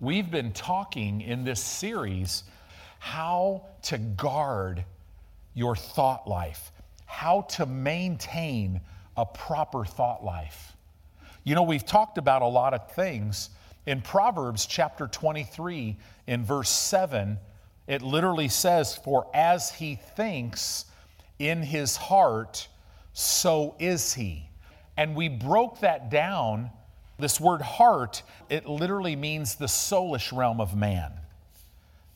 we've been talking in this series how to guard your thought life, how to maintain a proper thought life. You know, we've talked about a lot of things. In Proverbs chapter 23, in verse 7, it literally says, For as he thinks in his heart, so is he. And we broke that down. This word heart, it literally means the soulish realm of man.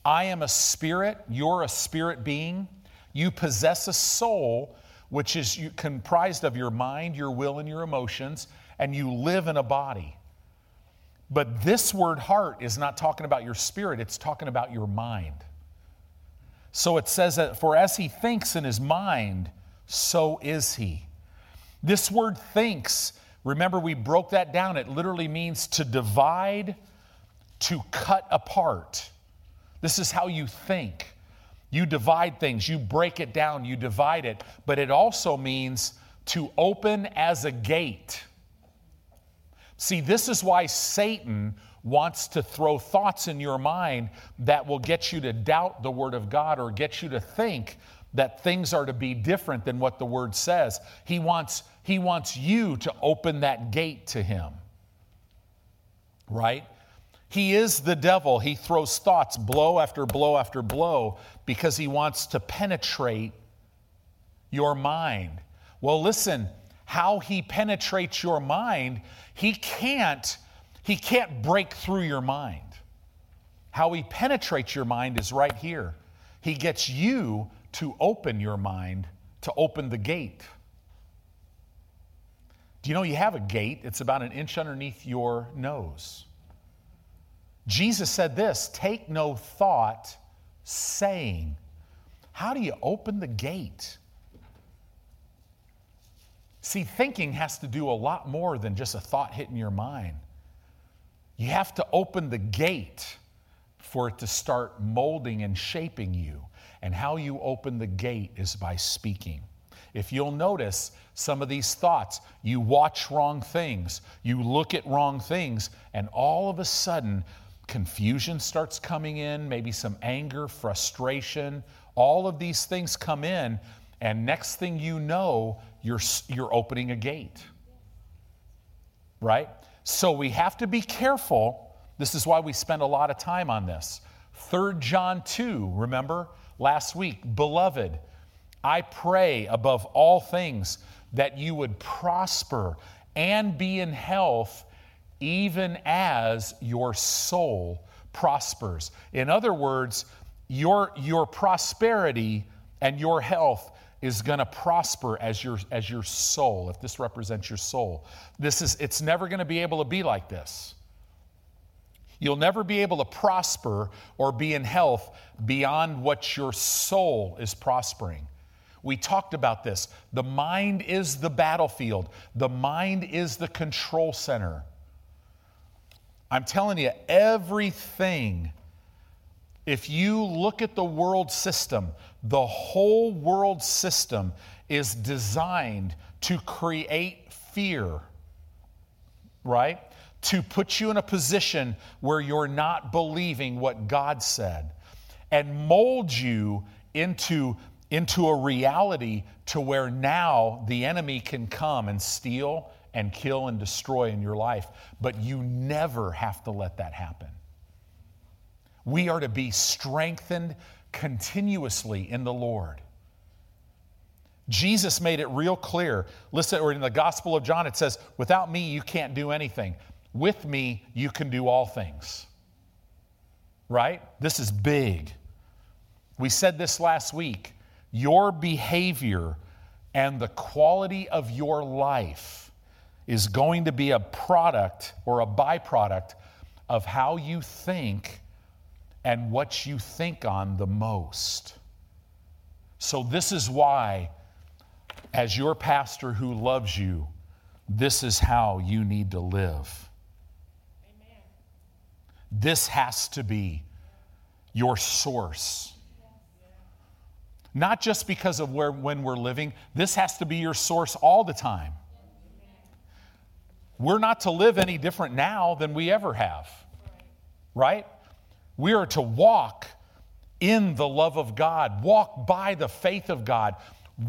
I am a spirit, you're a spirit being. You possess a soul, which is comprised of your mind, your will, and your emotions, and you live in a body. But this word heart is not talking about your spirit, it's talking about your mind. So it says that, for as he thinks in his mind, so is he. This word thinks, remember we broke that down. It literally means to divide, to cut apart. This is how you think. You divide things, you break it down, you divide it. But it also means to open as a gate. See, this is why Satan wants to throw thoughts in your mind that will get you to doubt the Word of God or get you to think that things are to be different than what the Word says. He wants, he wants you to open that gate to Him. Right? He is the devil. He throws thoughts blow after blow after blow because he wants to penetrate your mind. Well, listen, how he penetrates your mind, he can't he can't break through your mind. How he penetrates your mind is right here. He gets you to open your mind, to open the gate. Do you know you have a gate? It's about an inch underneath your nose. Jesus said this take no thought, saying, How do you open the gate? See, thinking has to do a lot more than just a thought hitting your mind. You have to open the gate for it to start molding and shaping you. And how you open the gate is by speaking. If you'll notice some of these thoughts, you watch wrong things, you look at wrong things, and all of a sudden, confusion starts coming in, maybe some anger, frustration, all of these things come in, and next thing you know, you're, you're opening a gate. Right? So we have to be careful. This is why we spend a lot of time on this. 3 John 2, remember last week, beloved, I pray above all things that you would prosper and be in health even as your soul prospers. In other words, your, your prosperity and your health is going to prosper as your as your soul if this represents your soul this is it's never going to be able to be like this you'll never be able to prosper or be in health beyond what your soul is prospering. We talked about this. The mind is the battlefield. The mind is the control center. I'm telling you everything if you look at the world system, the whole world system is designed to create fear, right? To put you in a position where you're not believing what God said and mold you into, into a reality to where now the enemy can come and steal and kill and destroy in your life. But you never have to let that happen. We are to be strengthened continuously in the Lord. Jesus made it real clear. Listen, or in the Gospel of John, it says, Without me, you can't do anything. With me, you can do all things. Right? This is big. We said this last week. Your behavior and the quality of your life is going to be a product or a byproduct of how you think and what you think on the most. So, this is why, as your pastor who loves you, this is how you need to live. This has to be your source. Not just because of where, when we're living, this has to be your source all the time. We're not to live any different now than we ever have. right? We are to walk in the love of God, walk by the faith of God,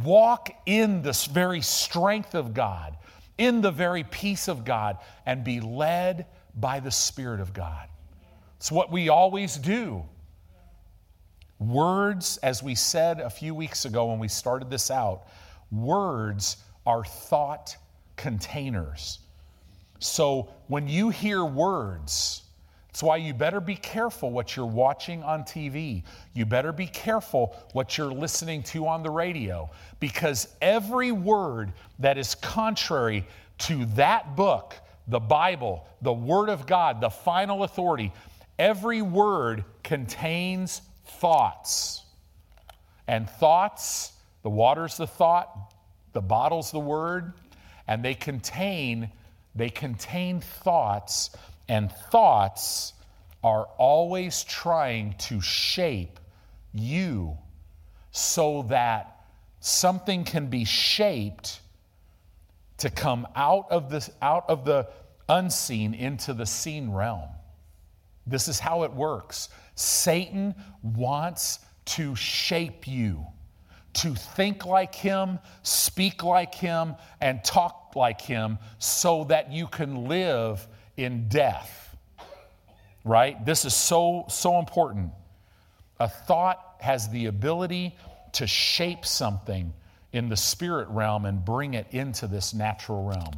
walk in this very strength of God, in the very peace of God, and be led by the Spirit of God. It's what we always do. Words, as we said a few weeks ago when we started this out, words are thought containers. So when you hear words, that's why you better be careful what you're watching on TV. You better be careful what you're listening to on the radio because every word that is contrary to that book, the Bible, the Word of God, the final authority, every word contains thoughts. And thoughts, the water's the thought, the bottle's the word, and they contain they contain thoughts and thoughts are always trying to shape you so that something can be shaped to come out of this out of the unseen into the seen realm. This is how it works. Satan wants to shape you to think like him, speak like him, and talk like him so that you can live in death. Right? This is so, so important. A thought has the ability to shape something in the spirit realm and bring it into this natural realm.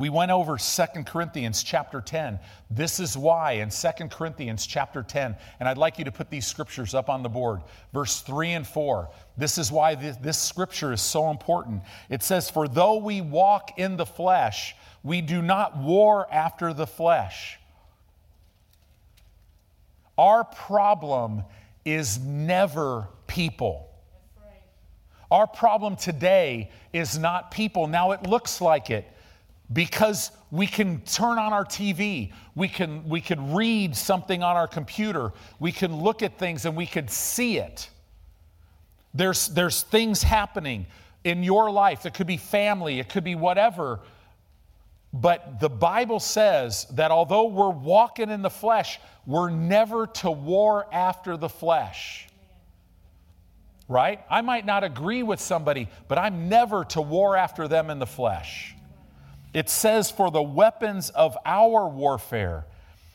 We went over Second Corinthians chapter 10. This is why in Second Corinthians chapter 10, and I'd like you to put these scriptures up on the board, verse 3 and 4. This is why this, this scripture is so important. It says, For though we walk in the flesh, we do not war after the flesh. Our problem is never people. Our problem today is not people. Now it looks like it because we can turn on our TV, we can, we can read something on our computer, we can look at things and we can see it. There's, there's things happening in your life. It could be family, it could be whatever. But the Bible says that although we're walking in the flesh, we're never to war after the flesh. Right? I might not agree with somebody, but I'm never to war after them in the flesh. It says, For the weapons of our warfare,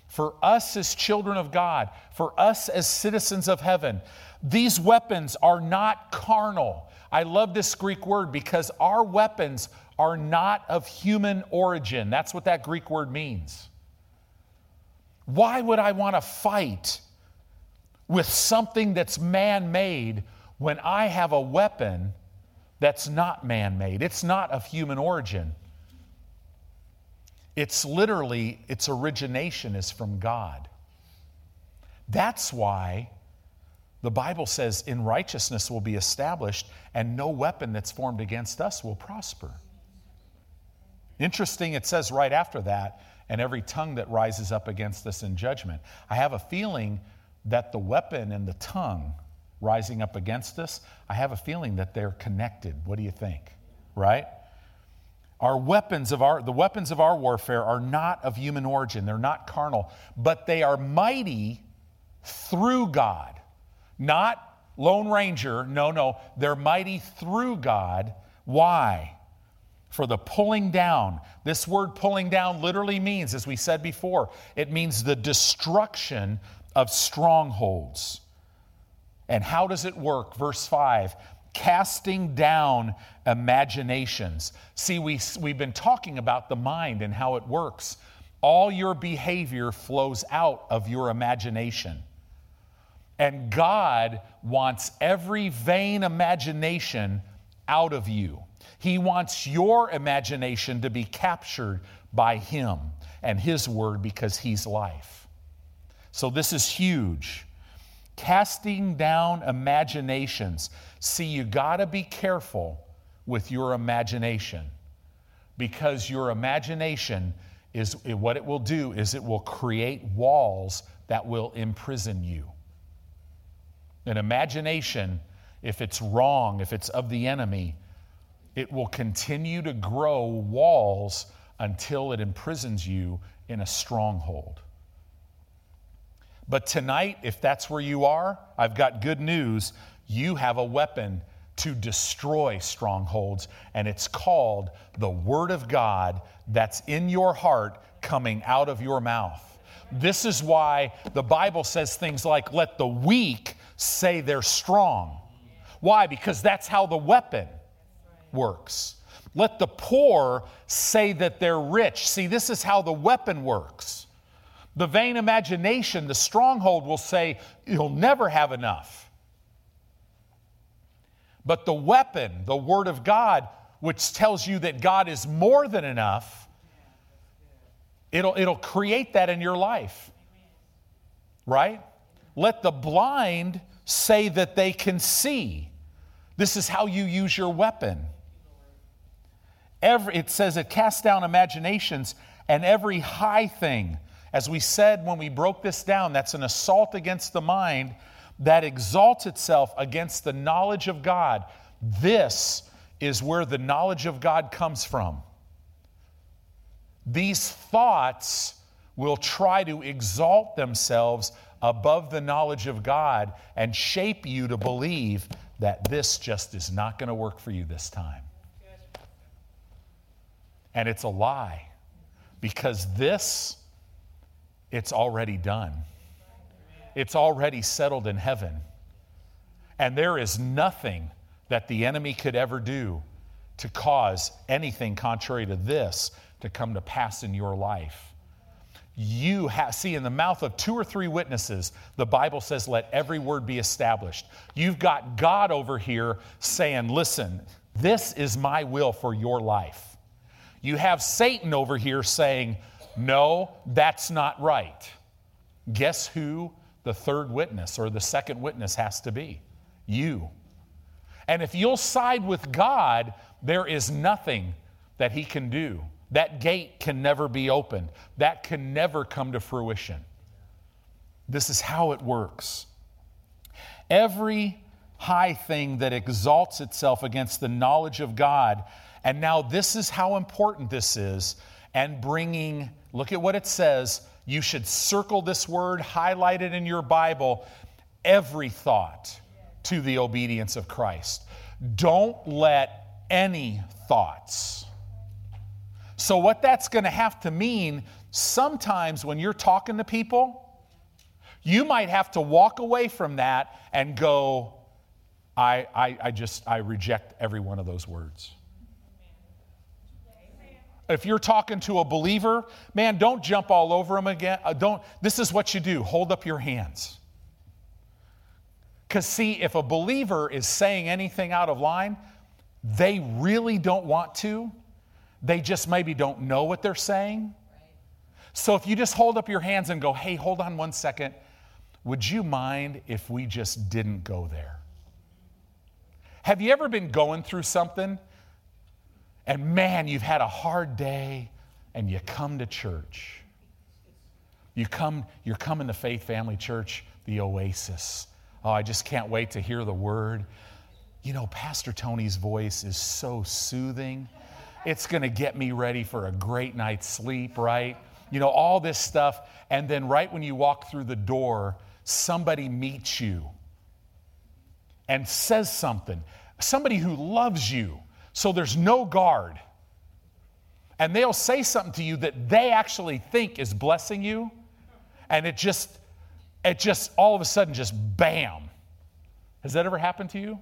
for us as children of God, for us as citizens of heaven, these weapons are not carnal. I love this Greek word because our weapons are not of human origin. That's what that Greek word means. Why would I want to fight with something that's man made when I have a weapon that's not man made? It's not of human origin. It's literally, its origination is from God. That's why the Bible says, in righteousness will be established, and no weapon that's formed against us will prosper. Interesting, it says right after that, and every tongue that rises up against us in judgment. I have a feeling that the weapon and the tongue rising up against us, I have a feeling that they're connected. What do you think? Right? Our weapons of our, the weapons of our warfare are not of human origin. They're not carnal, but they are mighty through God. Not Lone Ranger. No, no. They're mighty through God. Why? For the pulling down. This word pulling down literally means, as we said before, it means the destruction of strongholds. And how does it work? Verse 5 casting down imaginations. See, we, we've been talking about the mind and how it works. All your behavior flows out of your imagination. And God wants every vain imagination out of you. He wants your imagination to be captured by Him and His Word because He's life. So, this is huge. Casting down imaginations. See, you got to be careful with your imagination because your imagination is what it will do is it will create walls that will imprison you. An imagination, if it's wrong, if it's of the enemy, it will continue to grow walls until it imprisons you in a stronghold. But tonight, if that's where you are, I've got good news. You have a weapon to destroy strongholds, and it's called the Word of God that's in your heart coming out of your mouth. This is why the Bible says things like, let the weak say they're strong. Why? Because that's how the weapon works. Let the poor say that they're rich. See, this is how the weapon works. The vain imagination, the stronghold will say, You'll never have enough. But the weapon, the Word of God, which tells you that God is more than enough, it'll, it'll create that in your life. Right? Let the blind say that they can see. This is how you use your weapon. Every, it says it casts down imaginations and every high thing. As we said when we broke this down, that's an assault against the mind that exalts itself against the knowledge of God. This is where the knowledge of God comes from. These thoughts will try to exalt themselves above the knowledge of God and shape you to believe that this just is not going to work for you this time. And it's a lie because this, it's already done. It's already settled in heaven. And there is nothing that the enemy could ever do to cause anything contrary to this to come to pass in your life. You have, see, in the mouth of two or three witnesses, the Bible says, let every word be established. You've got God over here saying, listen, this is my will for your life. You have Satan over here saying, no, that's not right. Guess who the third witness or the second witness has to be? You. And if you'll side with God, there is nothing that He can do. That gate can never be opened, that can never come to fruition. This is how it works. Every high thing that exalts itself against the knowledge of God, and now this is how important this is, and bringing, look at what it says. You should circle this word, highlight it in your Bible, every thought to the obedience of Christ. Don't let any thoughts so, what that's going to have to mean sometimes when you're talking to people, you might have to walk away from that and go, I, I, I just, I reject every one of those words. If you're talking to a believer, man, don't jump all over them again. Uh, don't, this is what you do hold up your hands. Because, see, if a believer is saying anything out of line, they really don't want to they just maybe don't know what they're saying. So if you just hold up your hands and go, hey, hold on one second, would you mind if we just didn't go there? Have you ever been going through something and man, you've had a hard day and you come to church? You come, you're coming to Faith Family Church, the oasis. Oh, I just can't wait to hear the word. You know, Pastor Tony's voice is so soothing it's going to get me ready for a great night's sleep, right? You know, all this stuff. And then, right when you walk through the door, somebody meets you and says something. Somebody who loves you. So there's no guard. And they'll say something to you that they actually think is blessing you. And it just, it just all of a sudden just bam. Has that ever happened to you?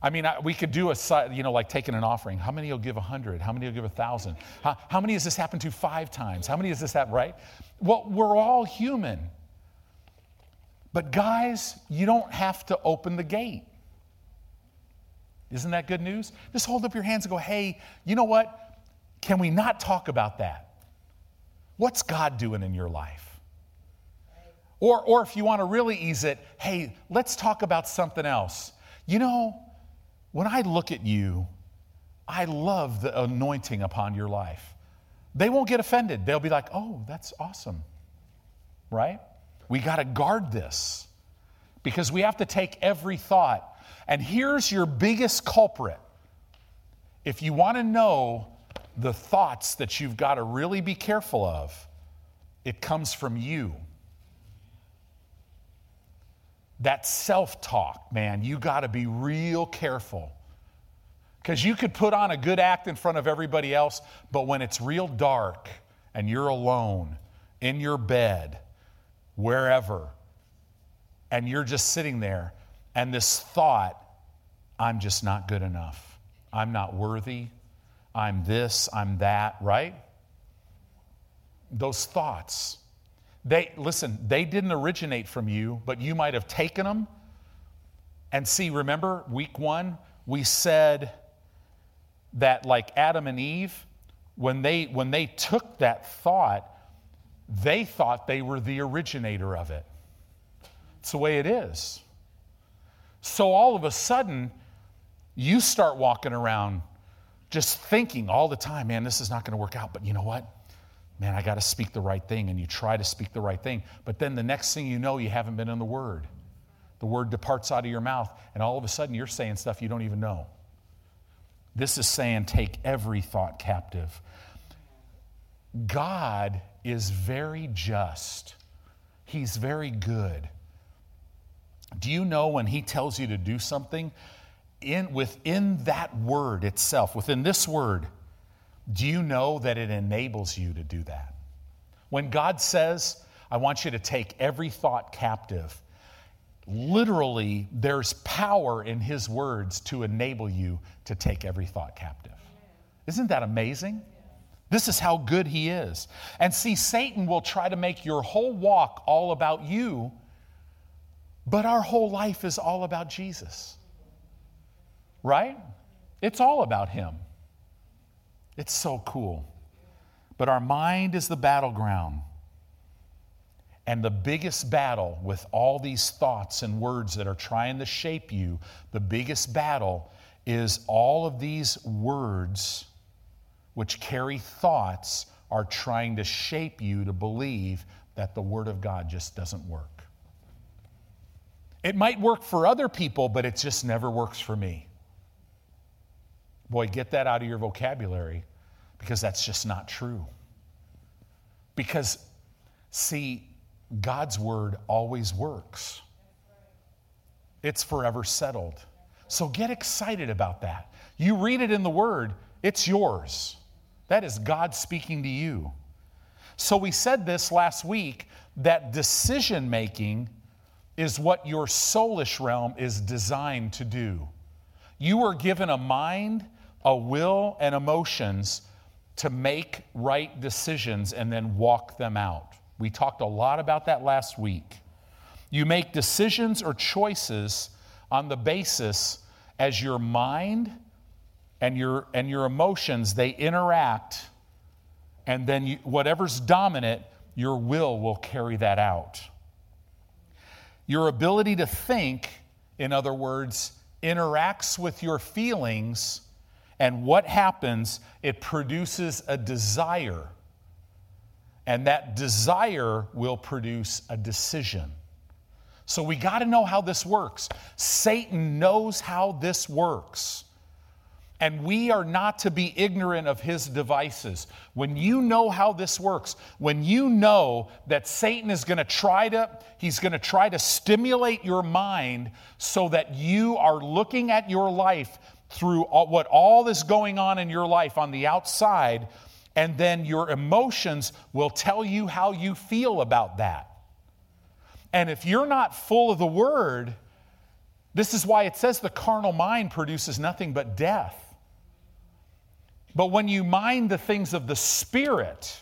I mean, we could do a, you know, like taking an offering. How many will give a hundred? How many will give a thousand? How, how many has this happened to five times? How many has this happened, right? Well, we're all human. But guys, you don't have to open the gate. Isn't that good news? Just hold up your hands and go, hey, you know what? Can we not talk about that? What's God doing in your life? Or, or if you want to really ease it, hey, let's talk about something else. You know, when I look at you, I love the anointing upon your life. They won't get offended. They'll be like, oh, that's awesome. Right? We got to guard this because we have to take every thought. And here's your biggest culprit. If you want to know the thoughts that you've got to really be careful of, it comes from you. that self talk, man, you got to be real careful. Because you could put on a good act in front of everybody else, but when it's real dark and you're alone in your bed, wherever, and you're just sitting there, and this thought, I'm just not good enough. I'm not worthy. I'm this, I'm that, right? Those thoughts. They listen, they didn't originate from you, but you might have taken them. And see, remember week 1, we said that like Adam and Eve, when they when they took that thought, they thought they were the originator of it. It's the way it is. So all of a sudden, you start walking around just thinking all the time, man, this is not going to work out. But you know what? Man, I got to speak the right thing. And you try to speak the right thing. But then the next thing you know, you haven't been in the Word. The Word departs out of your mouth. And all of a sudden, you're saying stuff you don't even know. This is saying, take every thought captive. God is very just, He's very good. Do you know when He tells you to do something, in, within that word itself, within this word, do you know that it enables you to do that? When God says, I want you to take every thought captive, literally, there's power in His words to enable you to take every thought captive. Isn't that amazing? This is how good He is. And see, Satan will try to make your whole walk all about you, but our whole life is all about Jesus right? It's all about Him. It's so cool. But our mind is the battleground. And the biggest battle with all these thoughts and words that are trying to shape you, the biggest battle is all of these words, which carry thoughts, are trying to shape you to believe that the Word of God just doesn't work. It might work for other people, but it just never works for me. Boy, get that out of your vocabulary because that's just not true. Because, see, God's word always works, it's forever settled. So get excited about that. You read it in the word, it's yours. That is God speaking to you. So we said this last week that decision making is what your soulish realm is designed to do. You are given a mind a will and emotions to make right decisions and then walk them out. We talked a lot about that last week. You make decisions or choices on the basis as your mind and your, and your emotions, they interact, and then you, whatever's dominant, your will will carry that out. Your ability to think, in other words, interacts with your feelings and what happens? It produces a desire. And that desire will produce a decision. So we got to know how this works. Satan knows how this works. And we are not to be ignorant of his devices. When you know how this works, when you know that Satan is going to try to he's going to try to stimulate your mind so that you are looking at your life through all, what all is going on in your life on the outside, and then your emotions will tell you how you feel about that. And if you're not full of the word, this is why it says the carnal mind produces nothing but death. But when you mind the things of the Spirit,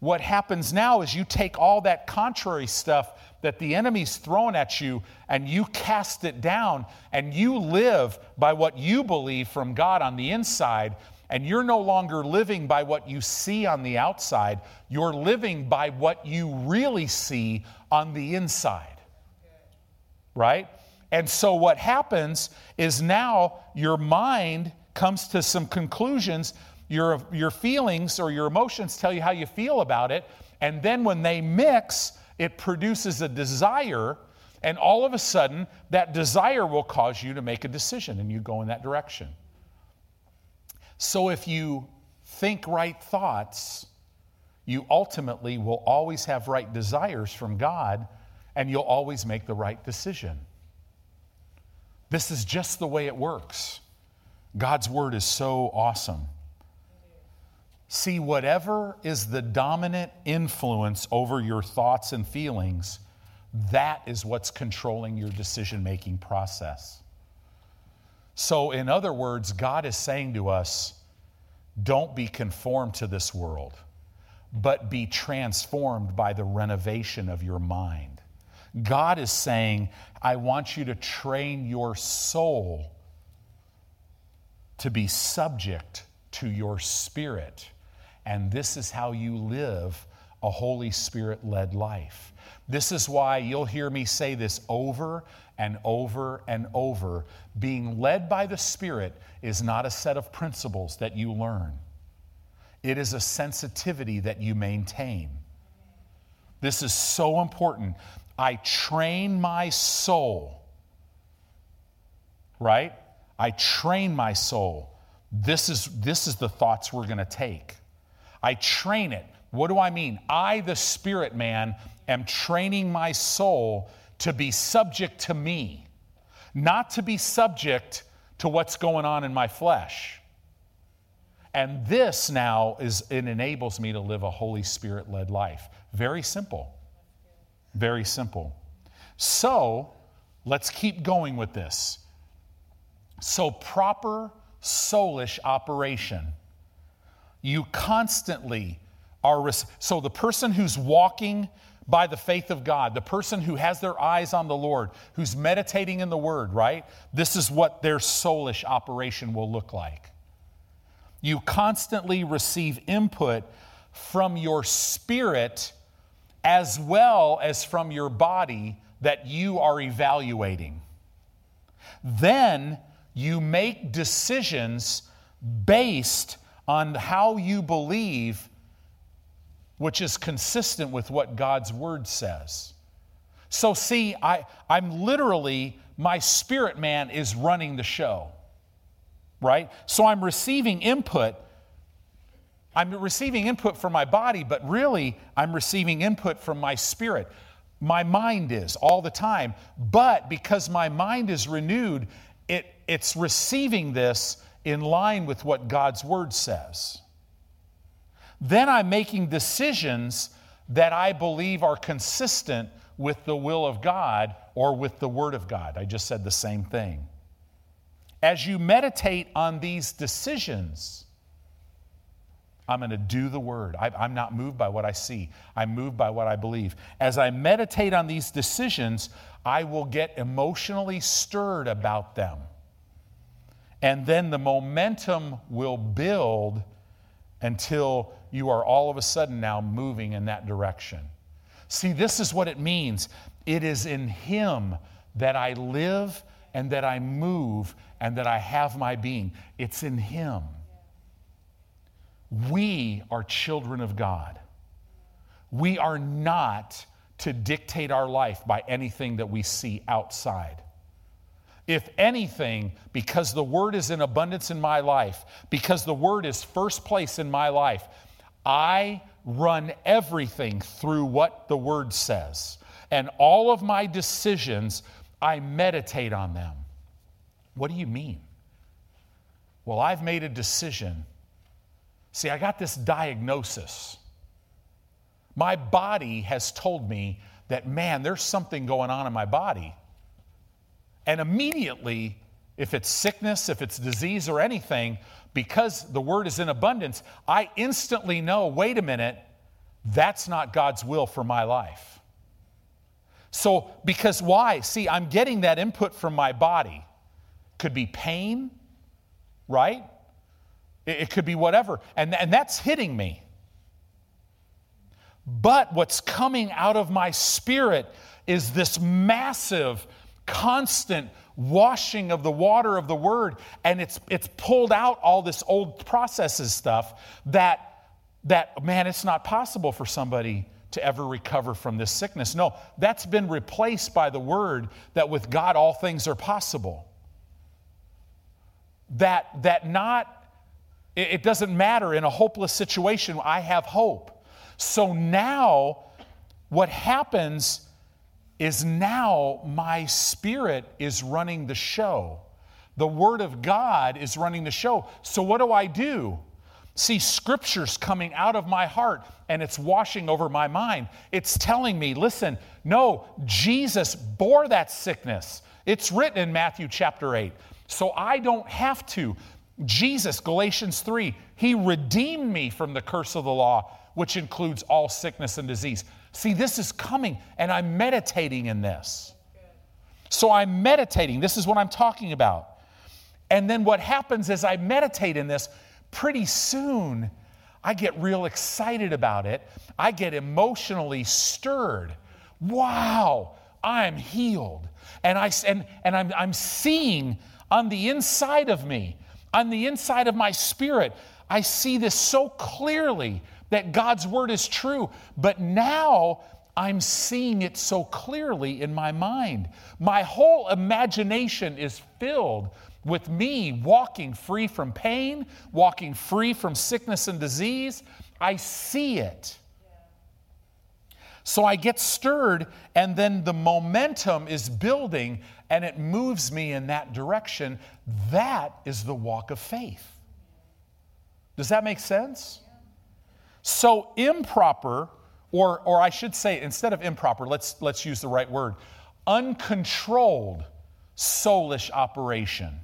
what happens now is you take all that contrary stuff that the enemy's thrown at you and you cast it down and you live by what you believe from God on the inside, and you're no longer living by what you see on the outside, you're living by what you really see on the inside. Right? And so what happens is now your mind comes to some conclusions. Your, your feelings or your emotions tell you how you feel about it. And then when they mix, it produces a desire, and all of a sudden, that desire will cause you to make a decision and you go in that direction. So if you think right thoughts, you ultimately will always have right desires from God, and you'll always make the right decision. This is just the way it works. God's word is so awesome. See, whatever is the dominant influence over your thoughts and feelings, that is what's controlling your decision making process. So, in other words, God is saying to us, don't be conformed to this world, but be transformed by the renovation of your mind. God is saying, I want you to train your soul to be subject to your spirit. And this is how you live a Holy Spirit led life. This is why you'll hear me say this over and over and over. Being led by the Spirit is not a set of principles that you learn, it is a sensitivity that you maintain. This is so important. I train my soul, right? I train my soul. This is, this is the thoughts we're going to take. I train it. What do I mean? I, the spirit man, am training my soul to be subject to me, not to be subject to what's going on in my flesh. And this now is it enables me to live a Holy Spirit led life. Very simple. Very simple. So, let's keep going with this. So, proper soulish operation. You constantly are. So, the person who's walking by the faith of God, the person who has their eyes on the Lord, who's meditating in the Word, right? This is what their soulish operation will look like. You constantly receive input from your spirit as well as from your body that you are evaluating. Then you make decisions based on how you believe, which is consistent with what God's word says. So, see, I, I'm literally, my spirit man is running the show, right? So I'm receiving input I'm receiving input from my body, but really I'm receiving input from my spirit. My mind is all the time. But because my mind is renewed, it, it's receiving this in line with what God's word says. Then I'm making decisions that I believe are consistent with the will of God or with the word of God. I just said the same thing. As you meditate on these decisions, I'm going to do the word. I, am not moved by what I see, I'm moved by what I believe. As I meditate on these decisions, I will get emotionally stirred about them. And then the momentum will build until you are all of a sudden now moving in that direction. See, this is what it means it is in Him that I live and that I move and that I have my being. It's in Him. We are children of God. We are not to dictate our life by anything that we see outside. If anything, because the word is in abundance in my life, because the word is first place in my life, I run everything through what the word says. And all of my decisions, I meditate on them. What do you mean? Well, I've made a decision See, I got this diagnosis. My body has told me that, man, there's something going on in my body. And immediately, if it's sickness, if it's disease or anything, because the word is in abundance, I instantly know wait a minute, that's not God's will for my life. So, because why? See, I'm getting that input from my body. Could be pain, right? It, it could be whatever. And, and that's hitting me. But what's coming out of my spirit is this massive, constant washing of the water of the word. And it's, it's pulled out all this old processes stuff that, that, man, it's not possible for somebody to ever recover from this sickness. No, that's been replaced by the word that with God all things are possible. That, that not it doesn't matter in a hopeless situation, I have hope. So now, what happens is now my spirit is running the show. The Word of God is running the show. So, what do I do? See, Scripture's coming out of my heart and it's washing over my mind. It's telling me, listen, no, Jesus bore that sickness. It's written in Matthew chapter 8. So I don't have to. Jesus, Galatians 3, He redeemed me from the curse of the law, which includes all sickness and disease. See, this is coming, and I'm meditating in this. So I'm meditating. This is what I'm talking about. And then what happens is I meditate in this, pretty soon I get real excited about it. I get emotionally stirred. Wow, I'm healed. And, I, and, and I'm, I'm seeing on the inside of me, on the inside of my spirit, I see this so clearly that God's word is true. But now I'm seeing it so clearly in my mind. My whole imagination is filled with me walking free from pain, walking free from sickness and disease. I see it. So I get stirred, and then the momentum is building and it moves me in that direction. That is the walk of faith. Does that make sense? So, improper, or, or I should say, instead of improper, let's, let's use the right word uncontrolled soulish operation.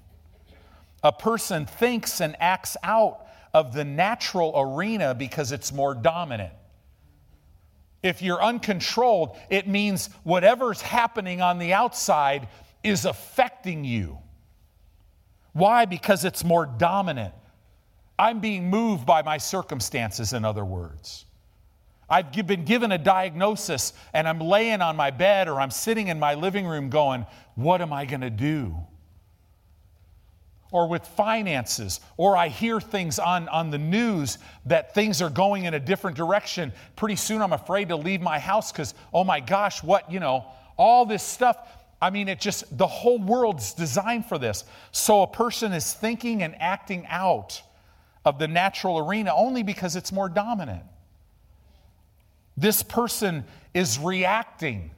A person thinks and acts out of the natural arena because it's more dominant. If you're uncontrolled, it means whatever's happening on the outside is affecting you. Why? Because it's more dominant. I'm being moved by my circumstances, in other words. I've been given a diagnosis and I'm laying on my bed or I'm sitting in my living room going, What am I going to do? Or with finances, or I hear things on, on the news that things are going in a different direction. Pretty soon I'm afraid to leave my house because, oh my gosh, what, you know, all this stuff. I mean, it just, the whole world's designed for this. So a person is thinking and acting out of the natural arena only because it's more dominant. This person is reacting.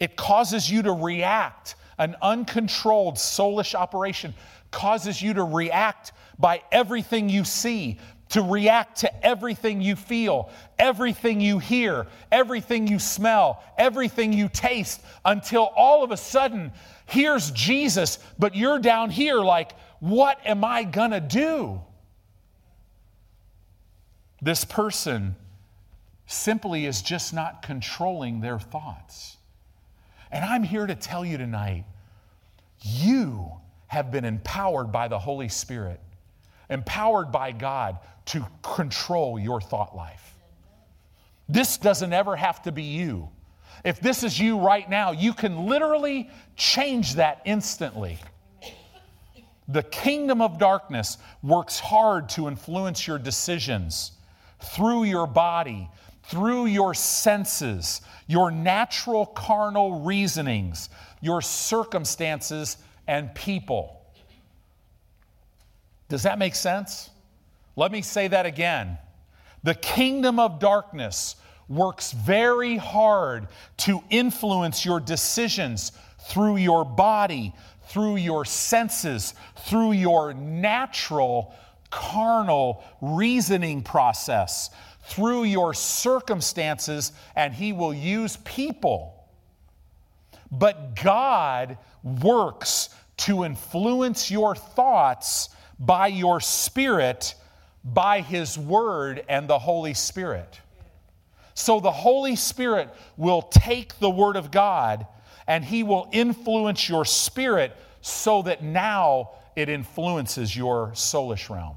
It causes you to react. An uncontrolled soulish operation causes you to react by everything you see, to react to everything you feel, everything you hear, everything you smell, everything you taste, until all of a sudden, here's Jesus, but you're down here like, what am I gonna do? This person simply is just not controlling their thoughts. And I'm here to tell you tonight you have been empowered by the Holy Spirit, empowered by God to control your thought life. This doesn't ever have to be you. If this is you right now, you can literally change that instantly. The kingdom of darkness works hard to influence your decisions through your body, through your senses, your natural carnal reasonings, your circumstances, and people. Does that make sense? Let me say that again. The kingdom of darkness works very hard to influence your decisions through your body, through your senses, through your natural carnal reasoning process through your circumstances, and He will use people. But God works to influence your thoughts by your spirit, by His Word and the Holy Spirit. So the Holy Spirit will take the Word of God and He will influence your spirit so that now it influences your soulish realm.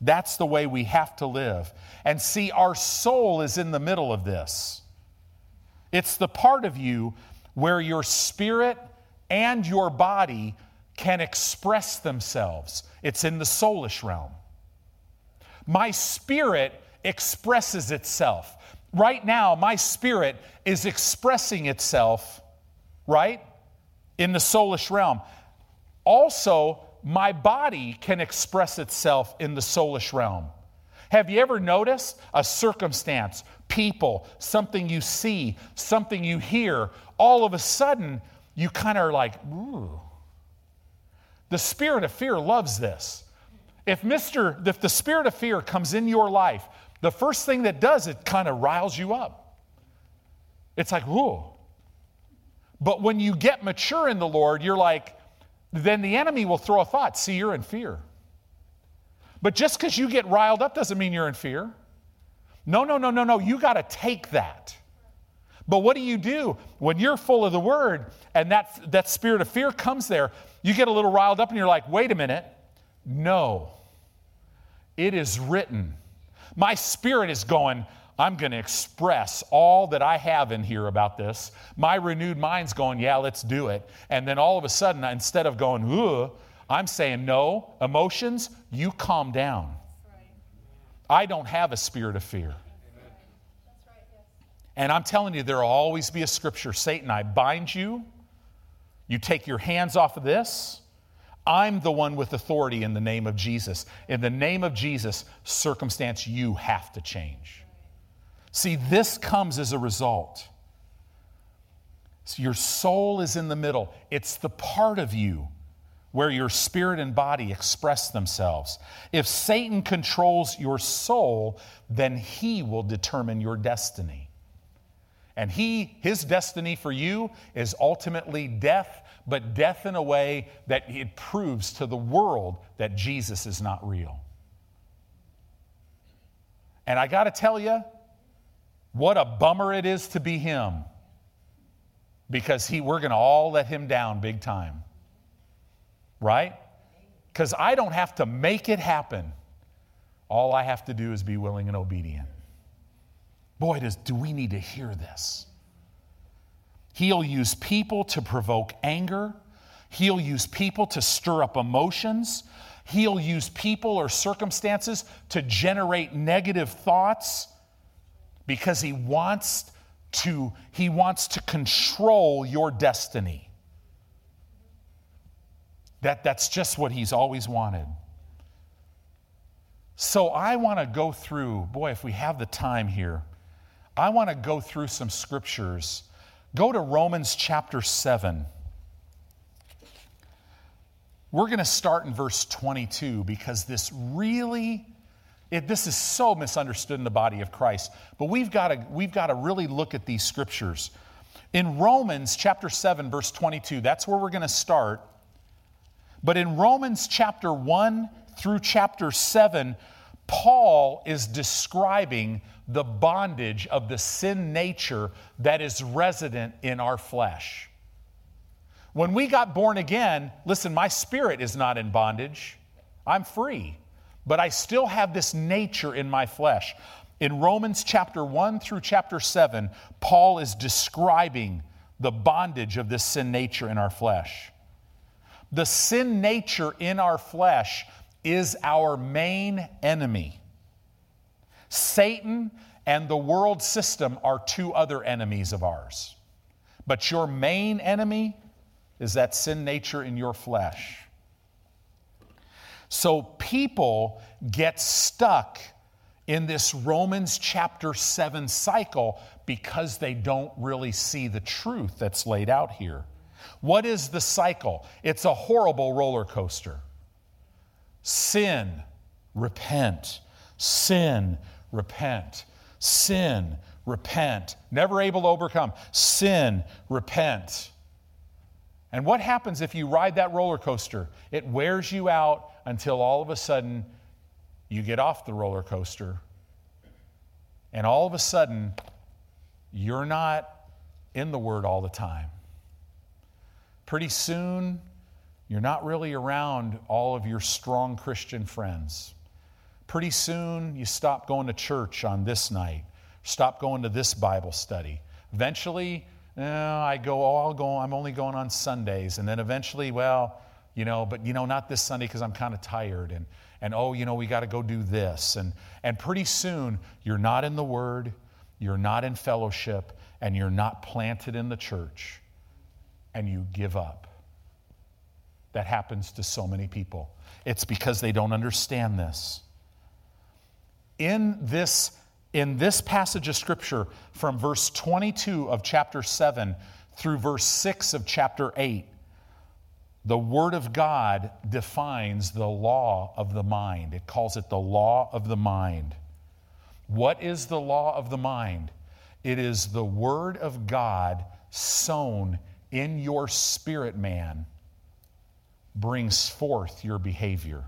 That's the way we have to live. And see, our soul is in the middle of this. It's the part of you where your spirit and your body can express themselves. It's in the soulish realm. My spirit expresses itself. Right now, my spirit is expressing itself, right, in the soulish realm. Also, my body can express itself in the soulish realm. Have you ever noticed a circumstance, people, something you see, something you hear, all of a sudden you kind of are like, ooh. The spirit of fear loves this. If Mr. if the spirit of fear comes in your life, the first thing that does it kind of riles you up. It's like, ooh. But when you get mature in the Lord, you're like, then the enemy will throw a thought, see, you're in fear. But just because you get riled up doesn't mean you're in fear. No, no, no, no, no. You got to take that. But what do you do when you're full of the word and that, that spirit of fear comes there? You get a little riled up and you're like, wait a minute. No, it is written. My spirit is going, I'm going to express all that I have in here about this. My renewed mind's going, yeah, let's do it. And then all of a sudden, instead of going, ugh, I'm saying, no, emotions, you calm down. I don't have a spirit of fear. And I'm telling you, there will always be a scripture Satan, I bind you. You take your hands off of this. I'm the one with authority in the name of Jesus. In the name of Jesus, circumstance, you have to change. See, this comes as a result. So your soul is in the middle, it's the part of you where your spirit and body express themselves. If Satan controls your soul, then he will determine your destiny. And he, his destiny for you is ultimately death, but death in a way that it proves to the world that Jesus is not real. And I got to tell you, what a bummer it is to be him because he, we're going to all let him down big time. Right? Because I don't have to make it happen. All I have to do is be willing and obedient. Boy, does, do we need to hear this. He'll use people to provoke anger. He'll use people to stir up emotions. He'll use people or circumstances to generate negative thoughts because he wants to he wants to control your destiny. That, that's just what he's always wanted. So I want to go through, boy, if we have the time here, I want to go through some scriptures. Go to Romans chapter 7. We're going to start in verse 22 because this really it, this is so misunderstood in the body of Christ. But we've got to, we've got to really look at these scriptures. In Romans chapter 7, verse 22, that's where we're going to start. But in Romans chapter 1 through chapter 7, Paul is describing the bondage of the sin nature that is resident in our flesh. When we got born again, listen, my spirit is not in bondage, I'm free but I still have this nature in my flesh. In Romans chapter 1 through chapter 7, Paul is describing the bondage of this sin nature in our flesh. The sin nature in our flesh is our main enemy. Satan and the world system are two other enemies of ours. But your main enemy is that sin nature in your flesh. So people get stuck in this Romans chapter 7 cycle because they don't really see the truth that's laid out here. What is the cycle? It's a horrible roller coaster. Sin, repent. Sin, repent. Sin, repent. Never able to overcome. Sin, repent. And what happens if you ride that roller coaster? It wears you out until all of a sudden you get off the roller coaster, and all of a sudden you're not in the Word all the time. Pretty soon, you're not really around all of your strong Christian friends. Pretty soon, you stop going to church on this night, stop going to this Bible study. Eventually, eh, I go, oh, I'll go, I'm only going on Sundays. And then eventually, well, you know, but you know, not this Sunday because I'm kind of tired. And, and oh, you know, we got to go do this. And, and pretty soon, you're not in the Word, you're not in fellowship, and you're not planted in the church, and you give up. That happens to so many people. It's because they don't understand this. In this in this passage of Scripture from verse 22 of chapter 7 through verse 6 of chapter 8, the Word of God defines the law of the mind. It calls it the law of the mind. What is the law of the mind? It is the Word of God sown in your spirit man brings forth your behavior.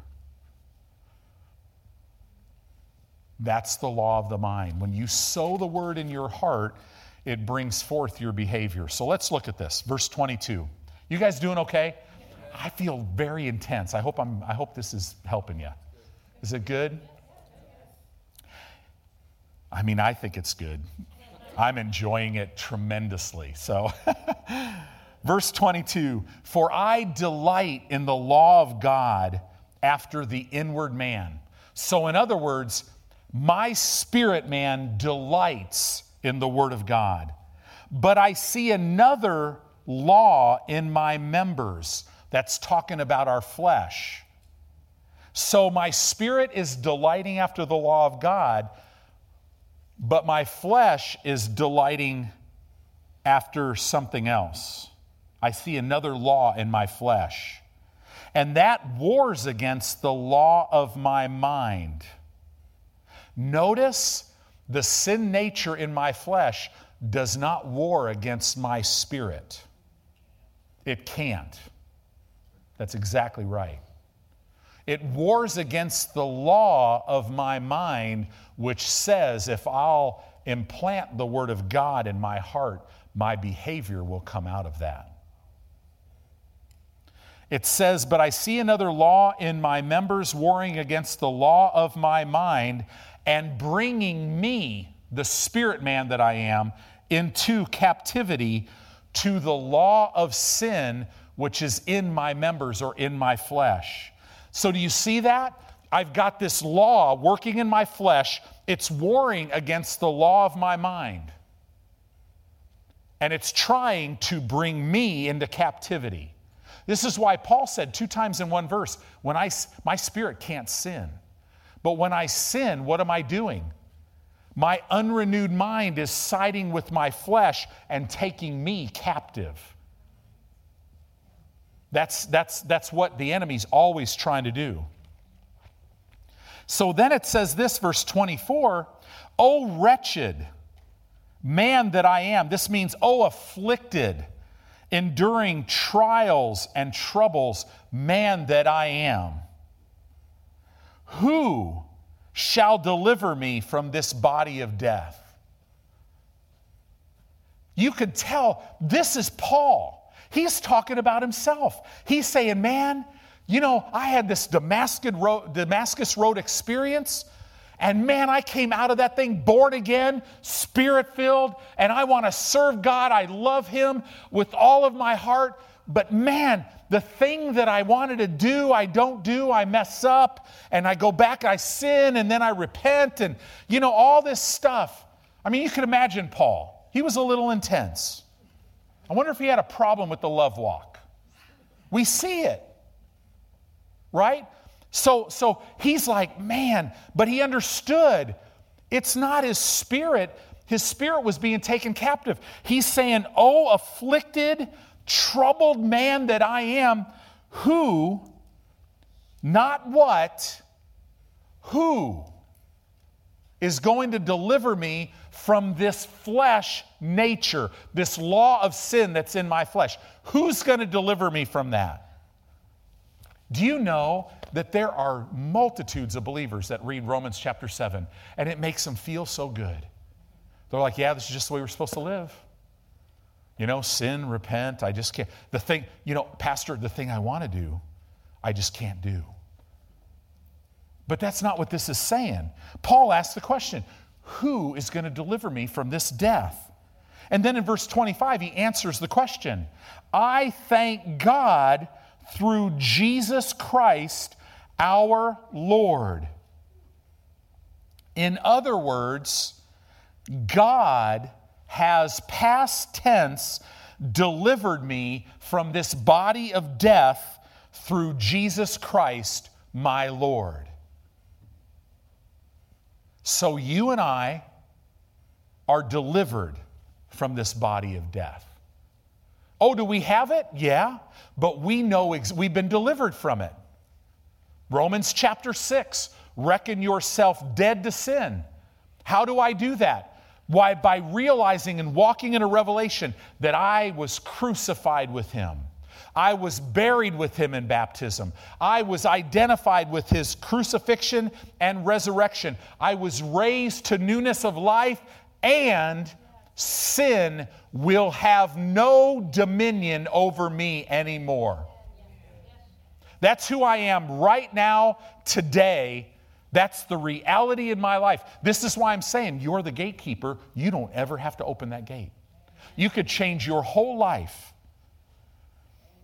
That's the law of the mind. When you sow the word in your heart, it brings forth your behavior. So let's look at this. Verse 22. You guys doing okay? I feel very intense. I hope, I'm, I hope this is helping you. Is it good? I mean, I think it's good. I'm enjoying it tremendously. So, verse 22 For I delight in the law of God after the inward man. So, in other words, my spirit man delights in the word of God. But I see another law in my members that's talking about our flesh. So my spirit is delighting after the law of God, but my flesh is delighting after something else. I see another law in my flesh. And that wars against the law of my mind. Notice the sin nature in my flesh does not war against my spirit. It can't. That's exactly right. It wars against the law of my mind, which says if I'll implant the Word of God in my heart, my behavior will come out of that. It says, But I see another law in my members warring against the law of my mind and bringing me, the spirit man that I am, into captivity to the law of sin which is in my members or in my flesh. So, do you see that? I've got this law working in my flesh, it's warring against the law of my mind. And it's trying to bring me into captivity. This is why Paul said two times in one verse, when I my spirit can't sin. But when I sin, what am I doing? My unrenewed mind is siding with my flesh and taking me captive. That's, that's, that's what the enemy's always trying to do. So then it says this, verse 24 Oh, wretched man that I am. This means, oh, afflicted, enduring trials and troubles, man that I am. Who shall deliver me from this body of death? You could tell this is Paul. He's talking about himself. He's saying, Man, you know, I had this Damascus road, experience. And man, I came out of that thing born again, spirit filled, and I want to serve God. I love Him with all of my heart. But man, the thing that I wanted to do, I don't do, I mess up, and I go back, I sin, and then I repent, and you know, all this stuff. I mean, you can imagine Paul. He was a little intense. I wonder if he had a problem with the love walk. We see it, right? So, so he's like, man, but he understood it's not his spirit. His spirit was being taken captive. He's saying, Oh, afflicted, troubled man that I am, who, not what, who is going to deliver me from this flesh nature, this law of sin that's in my flesh? Who's going to deliver me from that? Do you know that there are multitudes of believers that read Romans chapter 7 and it makes them feel so good? They're like, yeah, this is just the way we're supposed to live. You know, sin, repent. I just can't. The thing, you know, Pastor, the thing I want to do, I just can't do. But that's not what this is saying. Paul asks the question Who is going to deliver me from this death? And then in verse 25, he answers the question I thank God through Jesus Christ our Lord. In other words, God has past tense delivered me from this body of death through Jesus Christ, my Lord. So you and I are delivered from this body of death. Oh, do we have it? Yeah, but we know ex- we've been delivered from it. Romans chapter 6 reckon yourself dead to sin. How do I do that? Why, by realizing and walking in a revelation that I was crucified with him. I was buried with him in baptism. I was identified with his crucifixion and resurrection. I was raised to newness of life, and sin will have no dominion over me anymore. That's who I am right now, today. That's the reality in my life. This is why I'm saying you're the gatekeeper. You don't ever have to open that gate. You could change your whole life.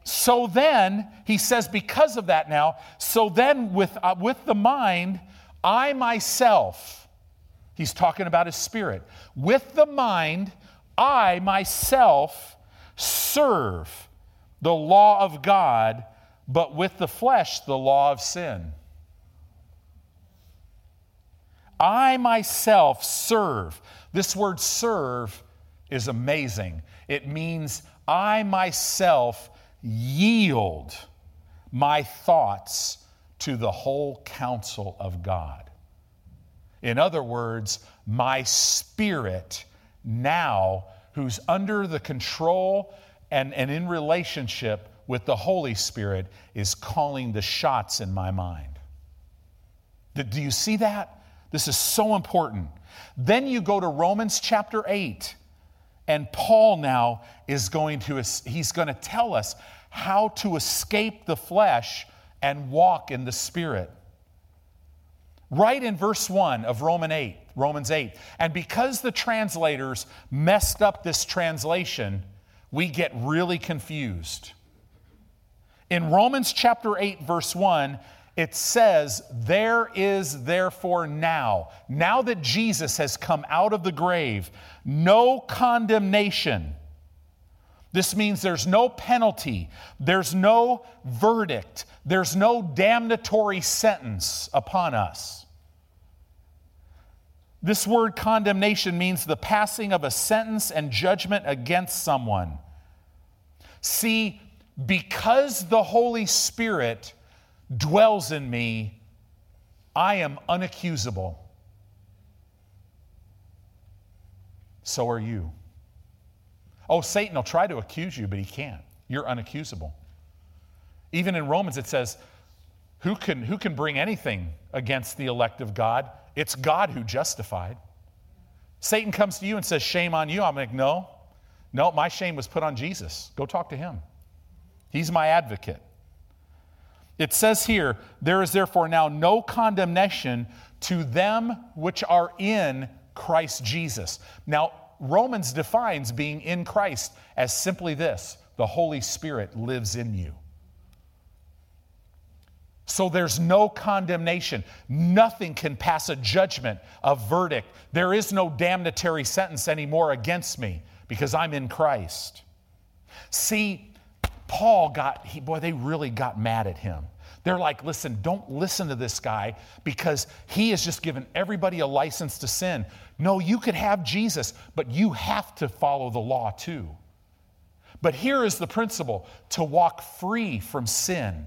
So then, he says, because of that now, so then with, uh, with the mind, I myself, he's talking about his spirit, with the mind, I myself serve the law of God but with the flesh, the law of sin. I myself serve. This word serve is amazing. It means I myself yield my thoughts to the whole counsel of God. In other words, my spirit now, who's under the control and, and in relationship with the Holy Spirit is calling the shots in my mind. Do you see that? This is so important. Then you go to Romans chapter 8, and Paul now is going to, he's going to tell us how to escape the flesh and walk in the Spirit. Right in verse 1 of Roman 8, Romans 8. And because the translators messed up this translation, we get really confused. In Romans chapter 8, verse 1, it says, There is therefore now, now that Jesus has come out of the grave, no condemnation. This means there's no penalty, there's no verdict, there's no damnatory sentence upon us. This word condemnation means the passing of a sentence and judgment against someone. See, because the Holy Spirit dwells in me, I am unaccusable. So are you. Oh, Satan will try to accuse you, but he can't. You're unaccusable. Even in Romans, it says, who can, who can bring anything against the elect of God? It's God who justified. Satan comes to you and says, Shame on you. I'm like, No, no, my shame was put on Jesus. Go talk to him. He's my advocate. It says here, there is therefore now no condemnation to them which are in Christ Jesus. Now, Romans defines being in Christ as simply this the Holy Spirit lives in you. So there's no condemnation. Nothing can pass a judgment, a verdict. There is no damnatory sentence anymore against me because I'm in Christ. See, Paul got, he, boy, they really got mad at him. They're like, listen, don't listen to this guy because he has just given everybody a license to sin. No, you could have Jesus, but you have to follow the law too. But here is the principle to walk free from sin,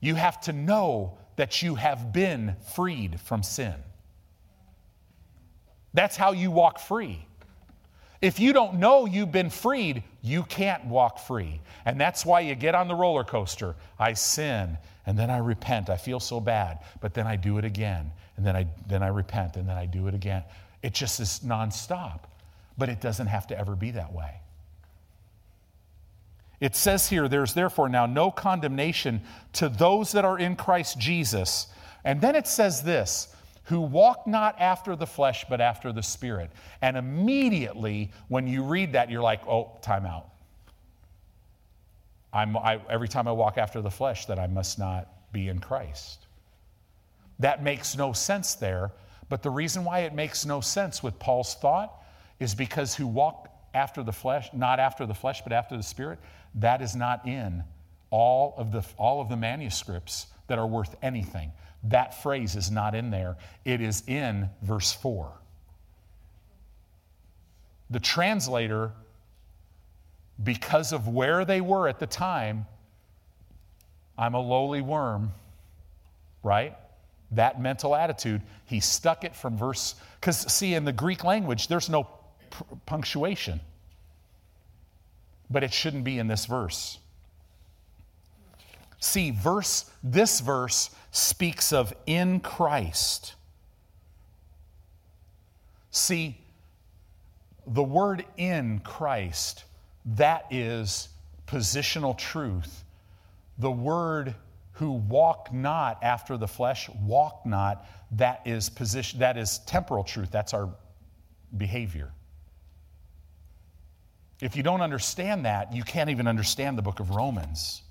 you have to know that you have been freed from sin. That's how you walk free. If you don't know you've been freed, you can't walk free. And that's why you get on the roller coaster. I sin, and then I repent. I feel so bad, but then I do it again. And then I, then I repent, and then I do it again. It just is nonstop. But it doesn't have to ever be that way. It says here, there's therefore now no condemnation to those that are in Christ Jesus. And then it says this who walk not after the flesh, but after the Spirit. And immediately, when you read that, you're like, oh, time out. I, every time I walk after the flesh, that I must not be in Christ. That makes no sense there. But the reason why it makes no sense with Paul's thought is because who walk after the flesh, not after the flesh, but after the Spirit, that is not in all of the, all of the manuscripts that are worth anything. That phrase is not in there, it is in verse 4. the translator, because of where they were at the time, I'm a lowly worm, right? That mental attitude, he stuck it from verse, because see, in the Greek language, there's no punctuation. But it shouldn't be in this verse. See, verse, this verse speaks of in Christ. See, the word in Christ, that is positional truth. The word who walk not after the flesh, walk not, that is position, that is temporal truth. That's our behavior. If you don't understand that, you can't even understand the book of Romans.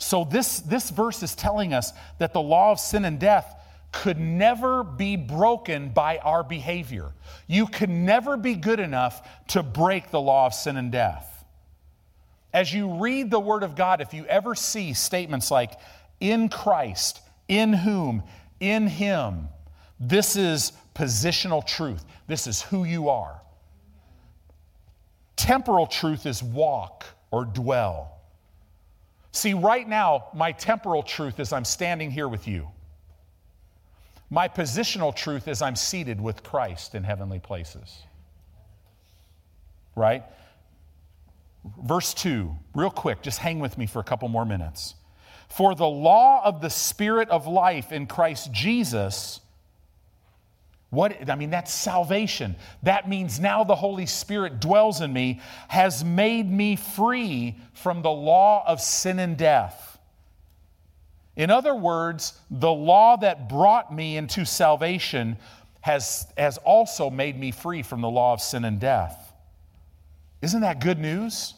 So, this, this verse is telling us that the law of sin and death could never be broken by our behavior. You could never be good enough to break the law of sin and death. As you read the Word of God, if you ever see statements like, in Christ, in whom, in Him, this is positional truth. This is who you are. Temporal truth is walk or dwell. See, right now, my temporal truth is I'm standing here with you. My positional truth is I'm seated with Christ in heavenly places. Right? Verse 2, real quick, just hang with me for a couple more minutes. For the law of the Spirit of life in Christ Jesus, what, I mean, that's salvation. That means now the Holy Spirit dwells in me, has made me free from the law of sin and death. In other words, the law that brought me into salvation has, has also made me free from the law of sin and death. Isn't that good news?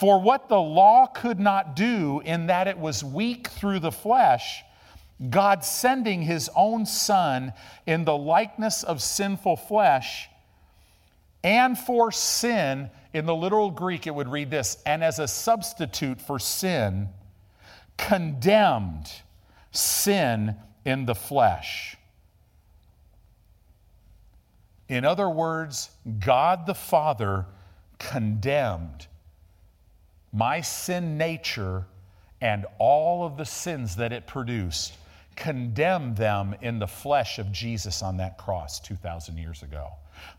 For what the law could not do, in that it was weak through the flesh, God sending his own Son in the likeness of sinful flesh, and for sin, in the literal Greek, it would read this, and as a substitute for sin, condemned sin in the flesh. In other words, God the Father condemned my sin nature and all of the sins that it produced, condemned them in the flesh of Jesus on that cross 2,000 years ago.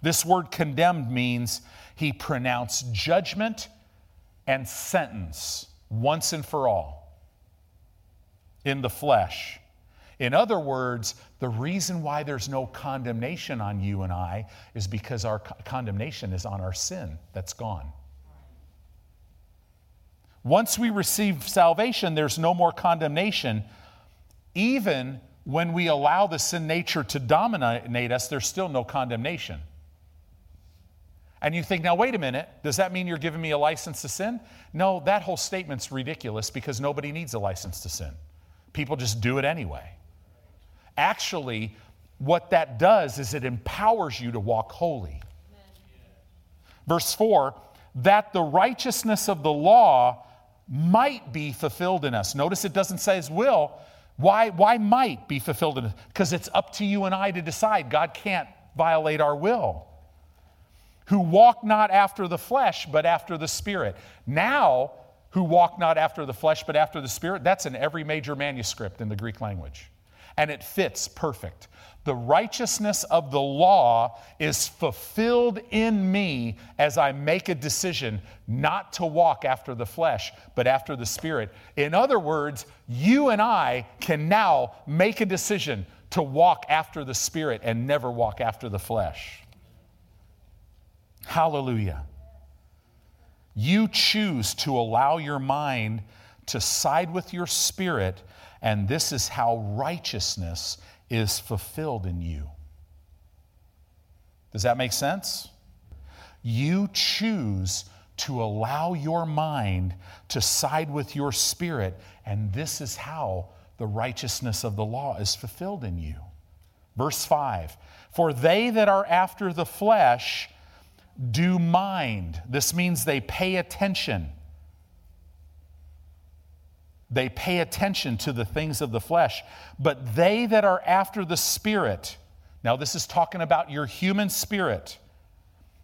This word condemned means he pronounced judgment and sentence once and for all in the flesh. In other words, the reason why there's no condemnation on you and I is because our condemnation is on our sin that's gone. Once we receive salvation, there's no more condemnation. Even when we allow the sin nature to dominate us, there's still no condemnation. And you think, now, wait a minute, does that mean you're giving me a license to sin? No, that whole statement's ridiculous because nobody needs a license to sin. People just do it anyway. Actually, what that does is it empowers you to walk holy. Verse 4 that the righteousness of the law might be fulfilled in us. Notice it doesn't say his will. Why, why might be fulfilled in us? Because it's up to you and I to decide. God can't violate our will. Who walk not after the flesh, but after the Spirit. Now, who walk not after the flesh, but after the Spirit, that's in every major manuscript in the Greek language and it fits perfect. The righteousness of the law is fulfilled in me as I make a decision not to walk after the flesh, but after the Spirit. In other words, you and I can now make a decision to walk after the Spirit and never walk after the flesh. Hallelujah. You choose to allow your mind to side with your spirit and this is how righteousness is fulfilled in you. Does that make sense? You choose to allow your mind to side with your spirit, and this is how the righteousness of the law is fulfilled in you. Verse 5 For they that are after the flesh do mind. This means they pay attention. They pay attention to the things of the flesh. But they that are after the Spirit, now this is talking about your human spirit,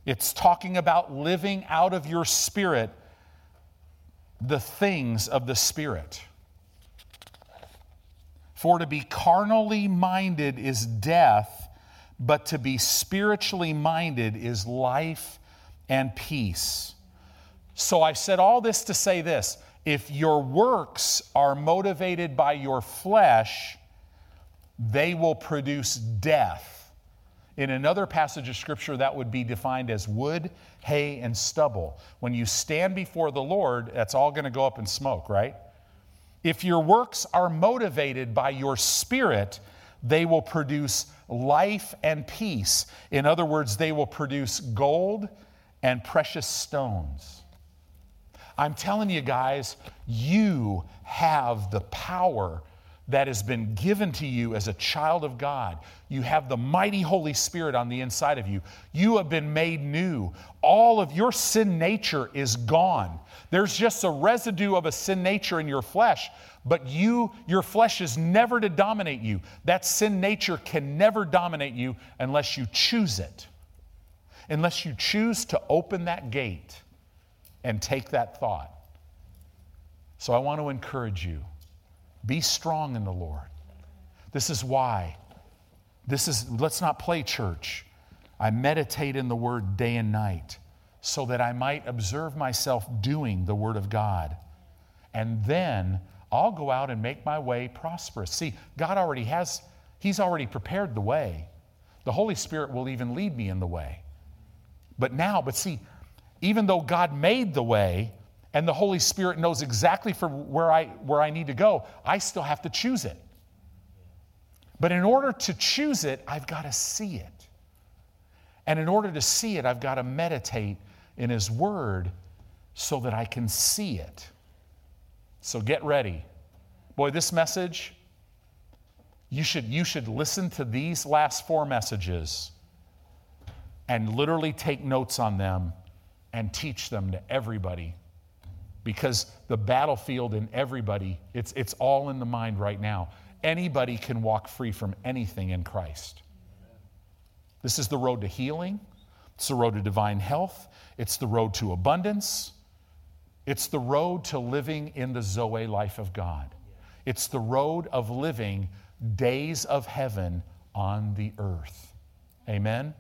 It's talking about living out of your spirit the things of the Spirit. For to be carnally minded is death, but to be spiritually minded is life and peace. So I said all this to say this if your works are motivated by your flesh, they will produce death. In another passage of scripture, that would be defined as wood, hay, and stubble. When you stand before the Lord, that's all going to go up in smoke, right? If your works are motivated by your spirit, they will produce life and peace. In other words, they will produce gold and precious stones. I'm telling you guys, you have the power that has been given to you as a child of God. You have the mighty Holy Spirit on the inside of you. You have been made new. All of your sin nature is gone. There's just a residue of a sin nature in your flesh, but you your flesh is never to dominate you. That sin nature can never dominate you unless you choose it. Unless you choose to open that gate and take that thought. So I want to encourage you be strong in the Lord. This is why. This is, let's not play church. I meditate in the word day and night so that I might observe myself doing the word of God. And then I'll go out and make my way prosperous. See, God already has, He's already prepared the way. The Holy Spirit will even lead me in the way. But now, but see, even though God made the way, and the Holy Spirit knows exactly for where I, where I need to go, I still have to choose it. But in order to choose it, I've got to see it. And in order to see it, I've got to meditate in His Word so that I can see it. So get ready. Boy, this message, you should, you should listen to these last four messages and literally take notes on them and teach them to everybody because the battlefield in everybody, it's, it's all in the mind right now. Anybody can walk free from anything in Christ. This is the road to healing, it's the road to divine health, it's the road to abundance, it's the road to living in the Zoe life of God. It's the road of living days of heaven on the earth. Amen.